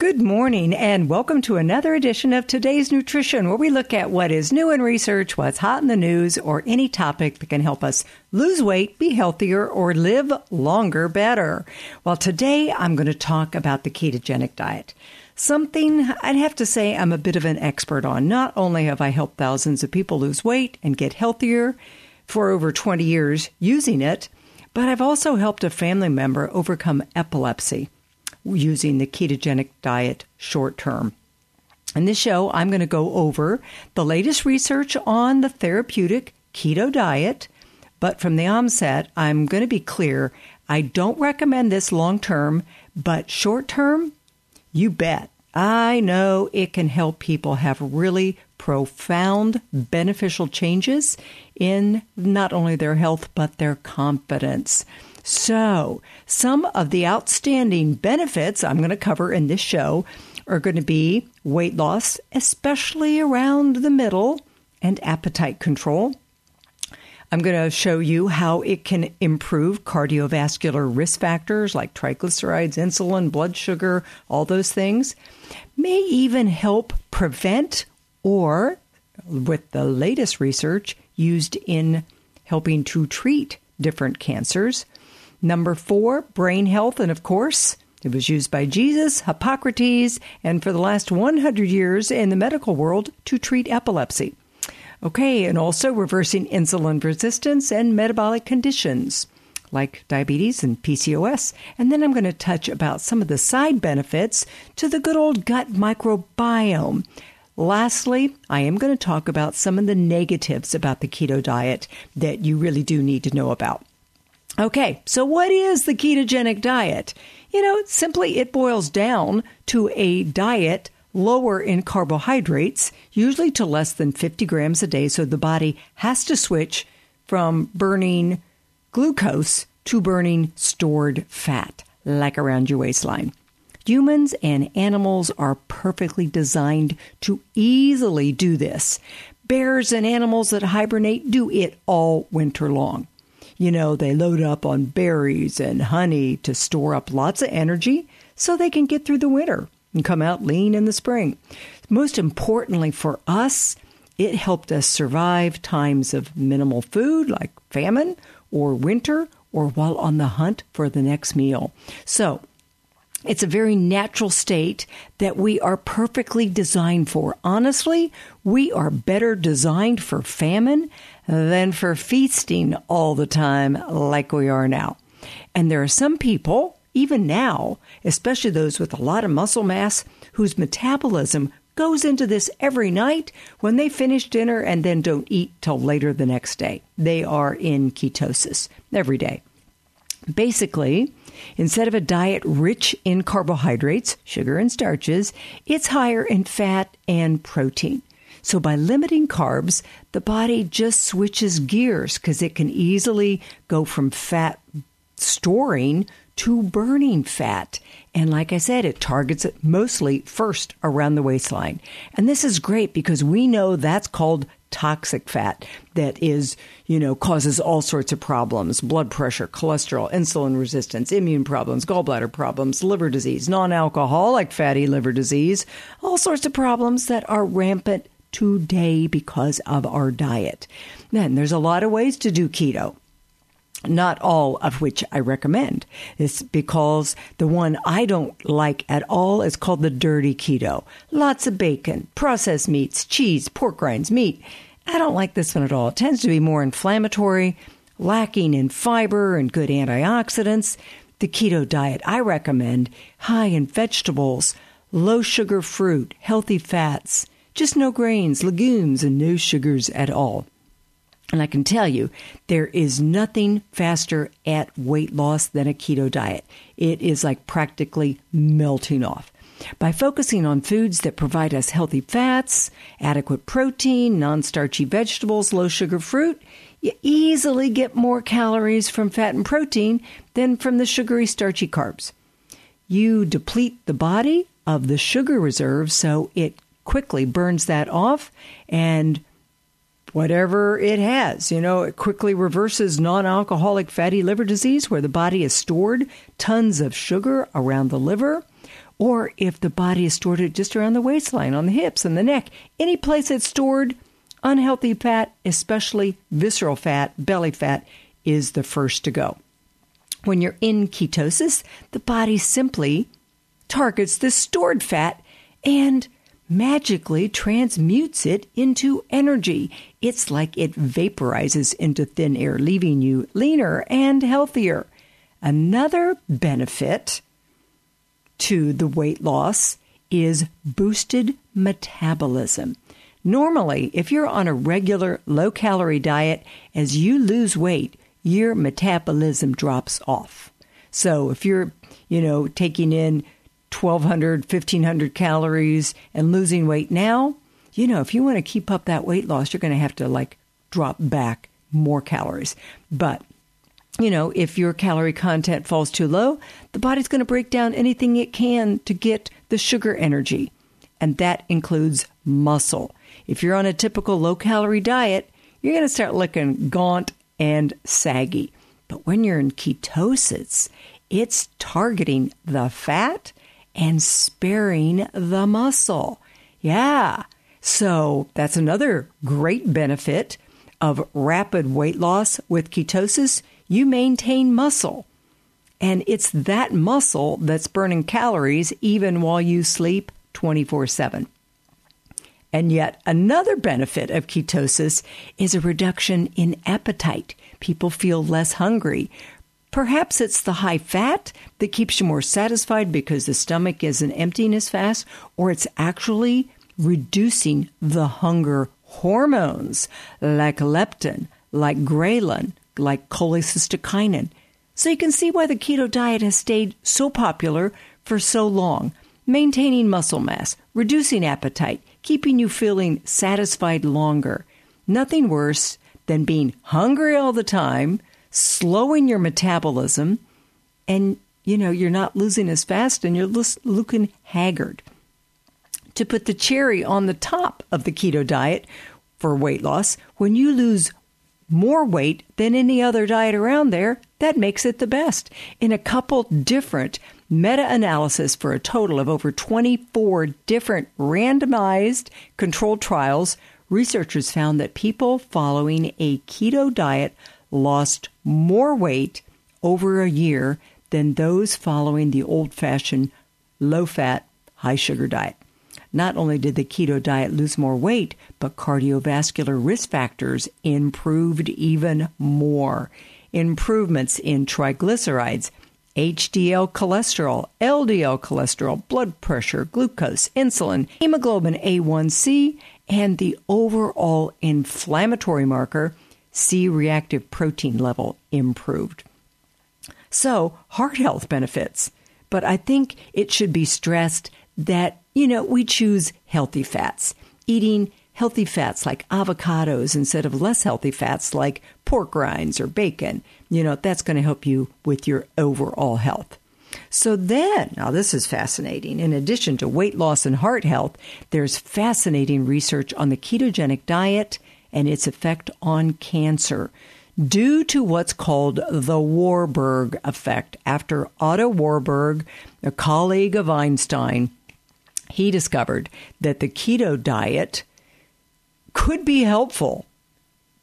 Good morning, and welcome to another edition of Today's Nutrition, where we look at what is new in research, what's hot in the news, or any topic that can help us lose weight, be healthier, or live longer better. Well, today I'm going to talk about the ketogenic diet. Something I'd have to say I'm a bit of an expert on. Not only have I helped thousands of people lose weight and get healthier for over 20 years using it, but I've also helped a family member overcome epilepsy using the ketogenic diet short term. In this show, I'm going to go over the latest research on the therapeutic keto diet. But from the onset, I'm going to be clear I don't recommend this long term, but short term, you bet. I know it can help people have really profound beneficial changes in not only their health, but their confidence. So, some of the outstanding benefits I'm going to cover in this show are going to be weight loss, especially around the middle, and appetite control. I'm going to show you how it can improve cardiovascular risk factors like triglycerides, insulin, blood sugar, all those things. May even help prevent or, with the latest research, used in helping to treat different cancers. Number four, brain health. And of course, it was used by Jesus, Hippocrates, and for the last 100 years in the medical world to treat epilepsy. Okay, and also reversing insulin resistance and metabolic conditions like diabetes and PCOS. And then I'm going to touch about some of the side benefits to the good old gut microbiome. Lastly, I am going to talk about some of the negatives about the keto diet that you really do need to know about. Okay, so what is the ketogenic diet? You know, simply it boils down to a diet lower in carbohydrates, usually to less than 50 grams a day. So the body has to switch from burning glucose to burning stored fat, like around your waistline. Humans and animals are perfectly designed to easily do this. Bears and animals that hibernate do it all winter long. You know, they load up on berries and honey to store up lots of energy so they can get through the winter and come out lean in the spring. Most importantly for us, it helped us survive times of minimal food like famine or winter or while on the hunt for the next meal. So, it's a very natural state that we are perfectly designed for. Honestly, we are better designed for famine than for feasting all the time like we are now. And there are some people, even now, especially those with a lot of muscle mass, whose metabolism goes into this every night when they finish dinner and then don't eat till later the next day. They are in ketosis every day. Basically, instead of a diet rich in carbohydrates, sugar, and starches, it's higher in fat and protein. So by limiting carbs, the body just switches gears because it can easily go from fat storing to burning fat. And like I said, it targets it mostly first around the waistline. And this is great because we know that's called toxic fat that is, you know, causes all sorts of problems blood pressure, cholesterol, insulin resistance, immune problems, gallbladder problems, liver disease, non alcoholic fatty liver disease, all sorts of problems that are rampant today because of our diet. Then there's a lot of ways to do keto. Not all of which I recommend. It's because the one I don't like at all is called the dirty keto. Lots of bacon, processed meats, cheese, pork rinds, meat. I don't like this one at all. It tends to be more inflammatory, lacking in fiber and good antioxidants. The keto diet I recommend high in vegetables, low sugar fruit, healthy fats, just no grains, legumes, and no sugars at all. And I can tell you, there is nothing faster at weight loss than a keto diet. It is like practically melting off. By focusing on foods that provide us healthy fats, adequate protein, non starchy vegetables, low sugar fruit, you easily get more calories from fat and protein than from the sugary, starchy carbs. You deplete the body of the sugar reserve so it quickly burns that off and whatever it has. You know, it quickly reverses non alcoholic fatty liver disease where the body has stored tons of sugar around the liver. or if the body is stored it just around the waistline, on the hips, and the neck, any place that's stored unhealthy fat, especially visceral fat, belly fat, is the first to go. When you're in ketosis, the body simply targets the stored fat and magically transmutes it into energy. It's like it vaporizes into thin air, leaving you leaner and healthier. Another benefit to the weight loss is boosted metabolism. Normally, if you're on a regular low calorie diet, as you lose weight, your metabolism drops off. So if you're, you know, taking in 1200, 1500 calories and losing weight now, you know, if you want to keep up that weight loss, you're going to have to like drop back more calories. But you know, if your calorie content falls too low, the body's going to break down anything it can to get the sugar energy. And that includes muscle. If you're on a typical low calorie diet, you're going to start looking gaunt and saggy. But when you're in ketosis, it's targeting the fat and sparing the muscle. Yeah. So that's another great benefit of rapid weight loss with ketosis. You maintain muscle. And it's that muscle that's burning calories even while you sleep 24 7. And yet, another benefit of ketosis is a reduction in appetite. People feel less hungry. Perhaps it's the high fat that keeps you more satisfied because the stomach isn't emptying as fast, or it's actually reducing the hunger hormones like leptin, like ghrelin, like cholecystokinin. So you can see why the keto diet has stayed so popular for so long, maintaining muscle mass, reducing appetite, keeping you feeling satisfied longer. Nothing worse than being hungry all the time, slowing your metabolism, and you know, you're not losing as fast and you're looking haggard. To put the cherry on the top of the keto diet for weight loss, when you lose more weight than any other diet around there, that makes it the best. In a couple different meta analysis for a total of over 24 different randomized controlled trials, researchers found that people following a keto diet lost more weight over a year than those following the old fashioned low fat, high sugar diet. Not only did the keto diet lose more weight, but cardiovascular risk factors improved even more. Improvements in triglycerides, HDL cholesterol, LDL cholesterol, blood pressure, glucose, insulin, hemoglobin A1C, and the overall inflammatory marker, C reactive protein level, improved. So, heart health benefits. But I think it should be stressed that, you know, we choose healthy fats, eating healthy fats like avocados instead of less healthy fats like pork rinds or bacon. You know, that's going to help you with your overall health. So then, now this is fascinating. In addition to weight loss and heart health, there's fascinating research on the ketogenic diet and its effect on cancer due to what's called the Warburg effect. After Otto Warburg, a colleague of Einstein, he discovered that the keto diet could be helpful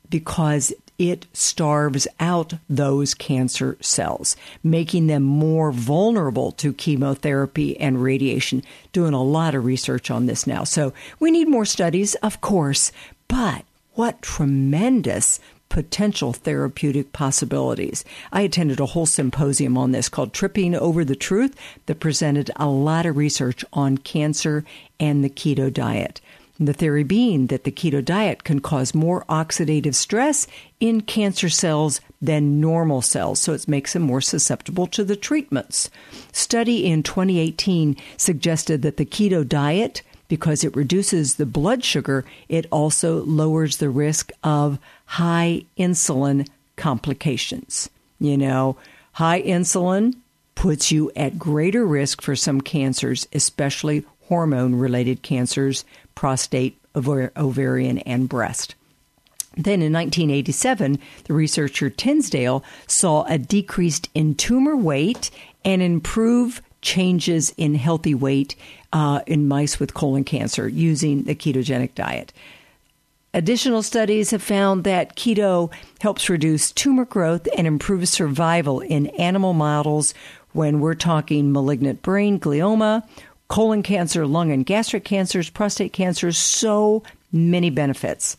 because it starves out those cancer cells, making them more vulnerable to chemotherapy and radiation. Doing a lot of research on this now. So we need more studies, of course, but what tremendous potential therapeutic possibilities. I attended a whole symposium on this called Tripping Over the Truth that presented a lot of research on cancer and the keto diet. The theory being that the keto diet can cause more oxidative stress in cancer cells than normal cells, so it makes them more susceptible to the treatments. Study in 2018 suggested that the keto diet because it reduces the blood sugar, it also lowers the risk of high insulin complications. You know, high insulin puts you at greater risk for some cancers, especially hormone related cancers, prostate, ovarian, and breast. Then in 1987, the researcher Tisdale saw a decrease in tumor weight and improved changes in healthy weight uh, in mice with colon cancer using the ketogenic diet. Additional studies have found that keto helps reduce tumor growth and improve survival in animal models when we're talking malignant brain glioma, colon cancer, lung and gastric cancers, prostate cancers, so many benefits.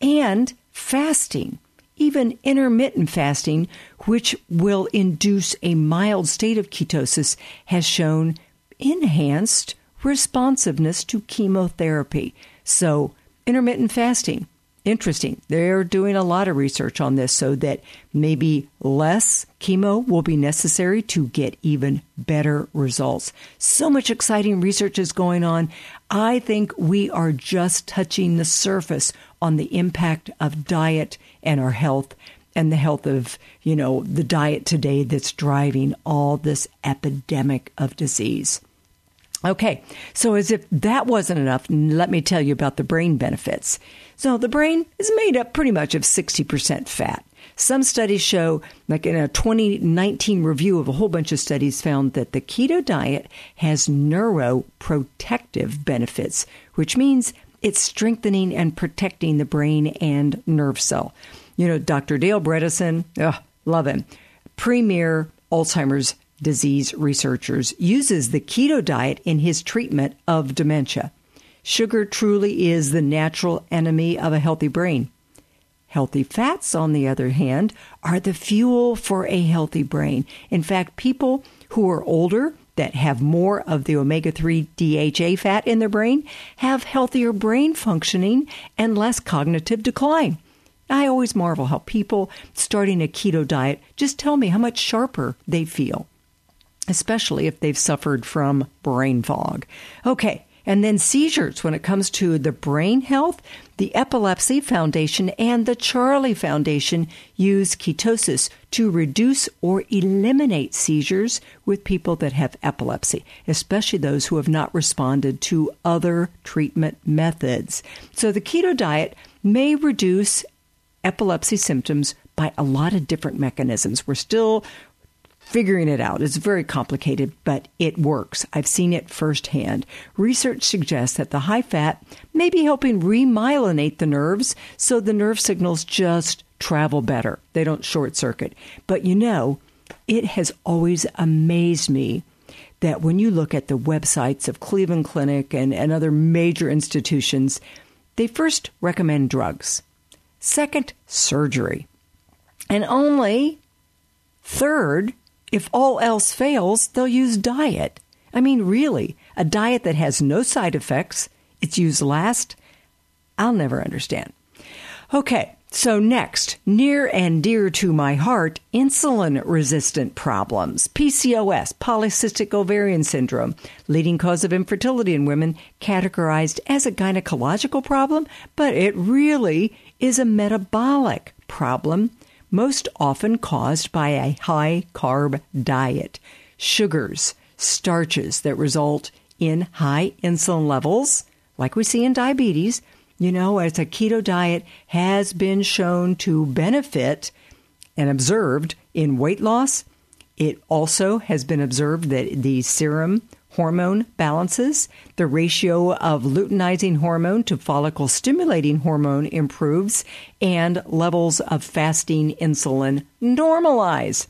And fasting, even intermittent fasting, which will induce a mild state of ketosis, has shown enhanced responsiveness to chemotherapy. So, intermittent fasting. Interesting. They're doing a lot of research on this so that maybe less chemo will be necessary to get even better results. So much exciting research is going on. I think we are just touching the surface on the impact of diet and our health and the health of, you know, the diet today that's driving all this epidemic of disease. Okay, so as if that wasn't enough, let me tell you about the brain benefits. So the brain is made up pretty much of 60% fat. Some studies show, like in a 2019 review of a whole bunch of studies, found that the keto diet has neuroprotective benefits, which means it's strengthening and protecting the brain and nerve cell. You know, Dr. Dale Bredesen, ugh, love him, premier Alzheimer's disease researchers, uses the keto diet in his treatment of dementia. Sugar truly is the natural enemy of a healthy brain. Healthy fats, on the other hand, are the fuel for a healthy brain. In fact, people who are older that have more of the omega 3 DHA fat in their brain have healthier brain functioning and less cognitive decline. I always marvel how people starting a keto diet just tell me how much sharper they feel especially if they've suffered from brain fog. Okay, and then seizures when it comes to the brain health, the Epilepsy Foundation and the Charlie Foundation use ketosis to reduce or eliminate seizures with people that have epilepsy, especially those who have not responded to other treatment methods. So the keto diet may reduce epilepsy symptoms by a lot of different mechanisms. We're still figuring it out. It's very complicated, but it works. I've seen it firsthand. Research suggests that the high fat may be helping remyelinate the nerves so the nerve signals just travel better. They don't short circuit. But you know, it has always amazed me that when you look at the websites of Cleveland Clinic and, and other major institutions, they first recommend drugs, second, surgery, and only third, if all else fails, they'll use diet. I mean, really, a diet that has no side effects, it's used last. I'll never understand. Okay, so next, near and dear to my heart, insulin resistant problems. PCOS, polycystic ovarian syndrome, leading cause of infertility in women, categorized as a gynecological problem, but it really is a metabolic problem most often caused by a high carb diet, sugars, starches that result in high insulin levels, like we see in diabetes. You know, as a keto diet has been shown to benefit and observed in weight loss, it also has been observed that the serum hormone balances. The ratio of luteinizing hormone to follicle stimulating hormone improves, and levels of fasting insulin normalize.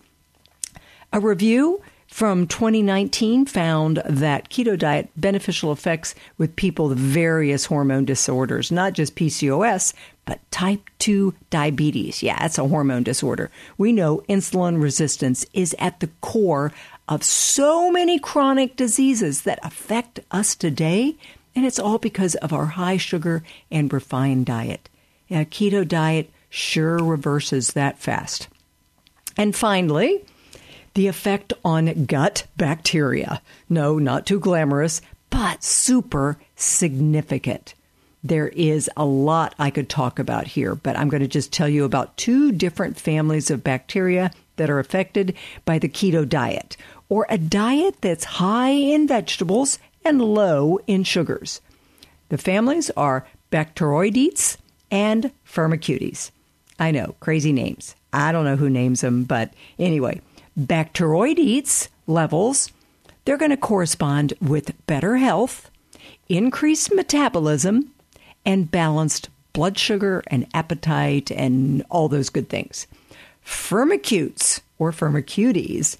A review from 2019 found that keto diet beneficial effects with people with various hormone disorders, not just PCOS, but type 2 diabetes. Yeah, it's a hormone disorder. We know insulin resistance is at the core of so many chronic diseases that affect us today, and it's all because of our high sugar and refined diet. A keto diet sure reverses that fast. And finally, the effect on gut bacteria. No, not too glamorous, but super significant. There is a lot I could talk about here, but I'm going to just tell you about two different families of bacteria that are affected by the keto diet or a diet that's high in vegetables and low in sugars. The families are Bacteroidetes and Firmicutes. I know, crazy names. I don't know who names them, but anyway, Bacteroidetes levels, they're going to correspond with better health, increased metabolism, and balanced blood sugar and appetite and all those good things. Firmicutes or firmicutes,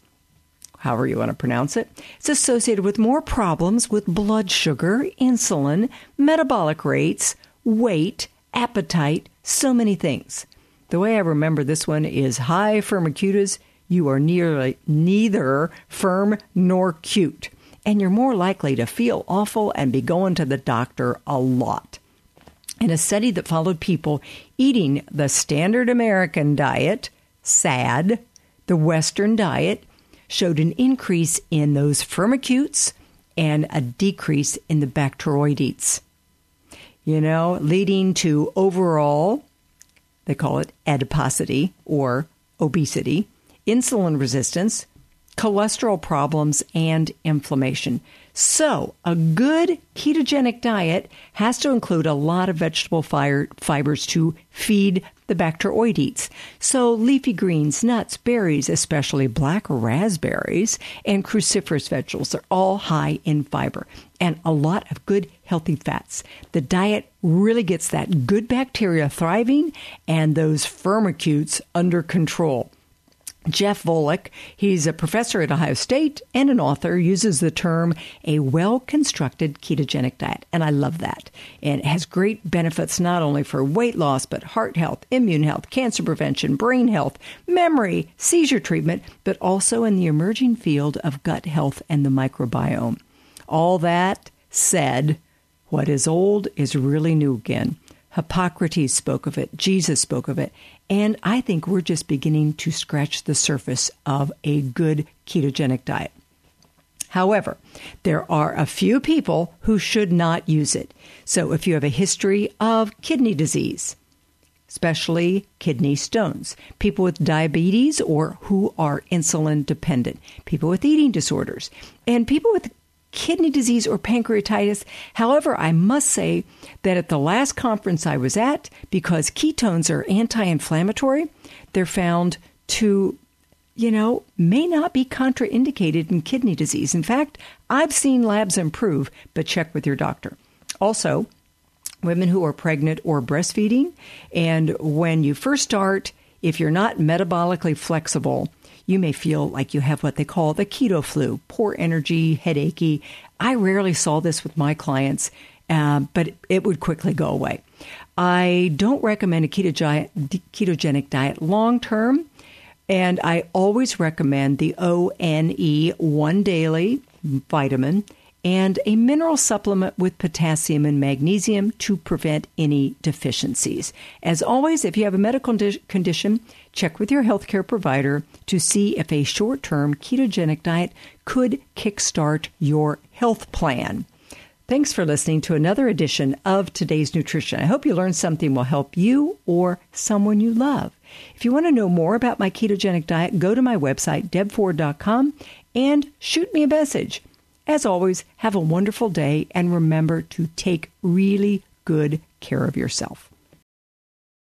however you want to pronounce it, it's associated with more problems with blood sugar, insulin, metabolic rates, weight, appetite, so many things. The way I remember this one is high firmicutes, you are nearly, neither firm nor cute, and you're more likely to feel awful and be going to the doctor a lot. In a study that followed people eating the standard American diet, SAD, the Western diet, showed an increase in those firmicutes and a decrease in the bacteroidetes. You know, leading to overall, they call it adiposity or obesity, insulin resistance, cholesterol problems, and inflammation. So, a good ketogenic diet has to include a lot of vegetable fibers to feed the bacteroidetes. So, leafy greens, nuts, berries, especially black raspberries, and cruciferous vegetables are all high in fiber and a lot of good, healthy fats. The diet really gets that good bacteria thriving and those firmicutes under control. Jeff Volek, he's a professor at Ohio State and an author, uses the term a well constructed ketogenic diet. And I love that. And it has great benefits not only for weight loss, but heart health, immune health, cancer prevention, brain health, memory, seizure treatment, but also in the emerging field of gut health and the microbiome. All that said, what is old is really new again. Hippocrates spoke of it, Jesus spoke of it, and I think we're just beginning to scratch the surface of a good ketogenic diet. However, there are a few people who should not use it. So if you have a history of kidney disease, especially kidney stones, people with diabetes or who are insulin dependent, people with eating disorders, and people with kidney disease or pancreatitis. However, I must say that at the last conference I was at, because ketones are anti inflammatory, they're found to, you know, may not be contraindicated in kidney disease. In fact, I've seen labs improve, but check with your doctor. Also, women who are pregnant or breastfeeding, and when you first start, if you're not metabolically flexible, you may feel like you have what they call the keto flu, poor energy, headachy. I rarely saw this with my clients, uh, but it would quickly go away. I don't recommend a ketogenic diet long term, and I always recommend the ONE one daily vitamin and a mineral supplement with potassium and magnesium to prevent any deficiencies. As always, if you have a medical condition, check with your healthcare provider to see if a short term ketogenic diet could kickstart your health plan. Thanks for listening to another edition of Today's Nutrition. I hope you learned something will help you or someone you love. If you want to know more about my ketogenic diet, go to my website, debford.com, and shoot me a message. As always, have a wonderful day and remember to take really good care of yourself.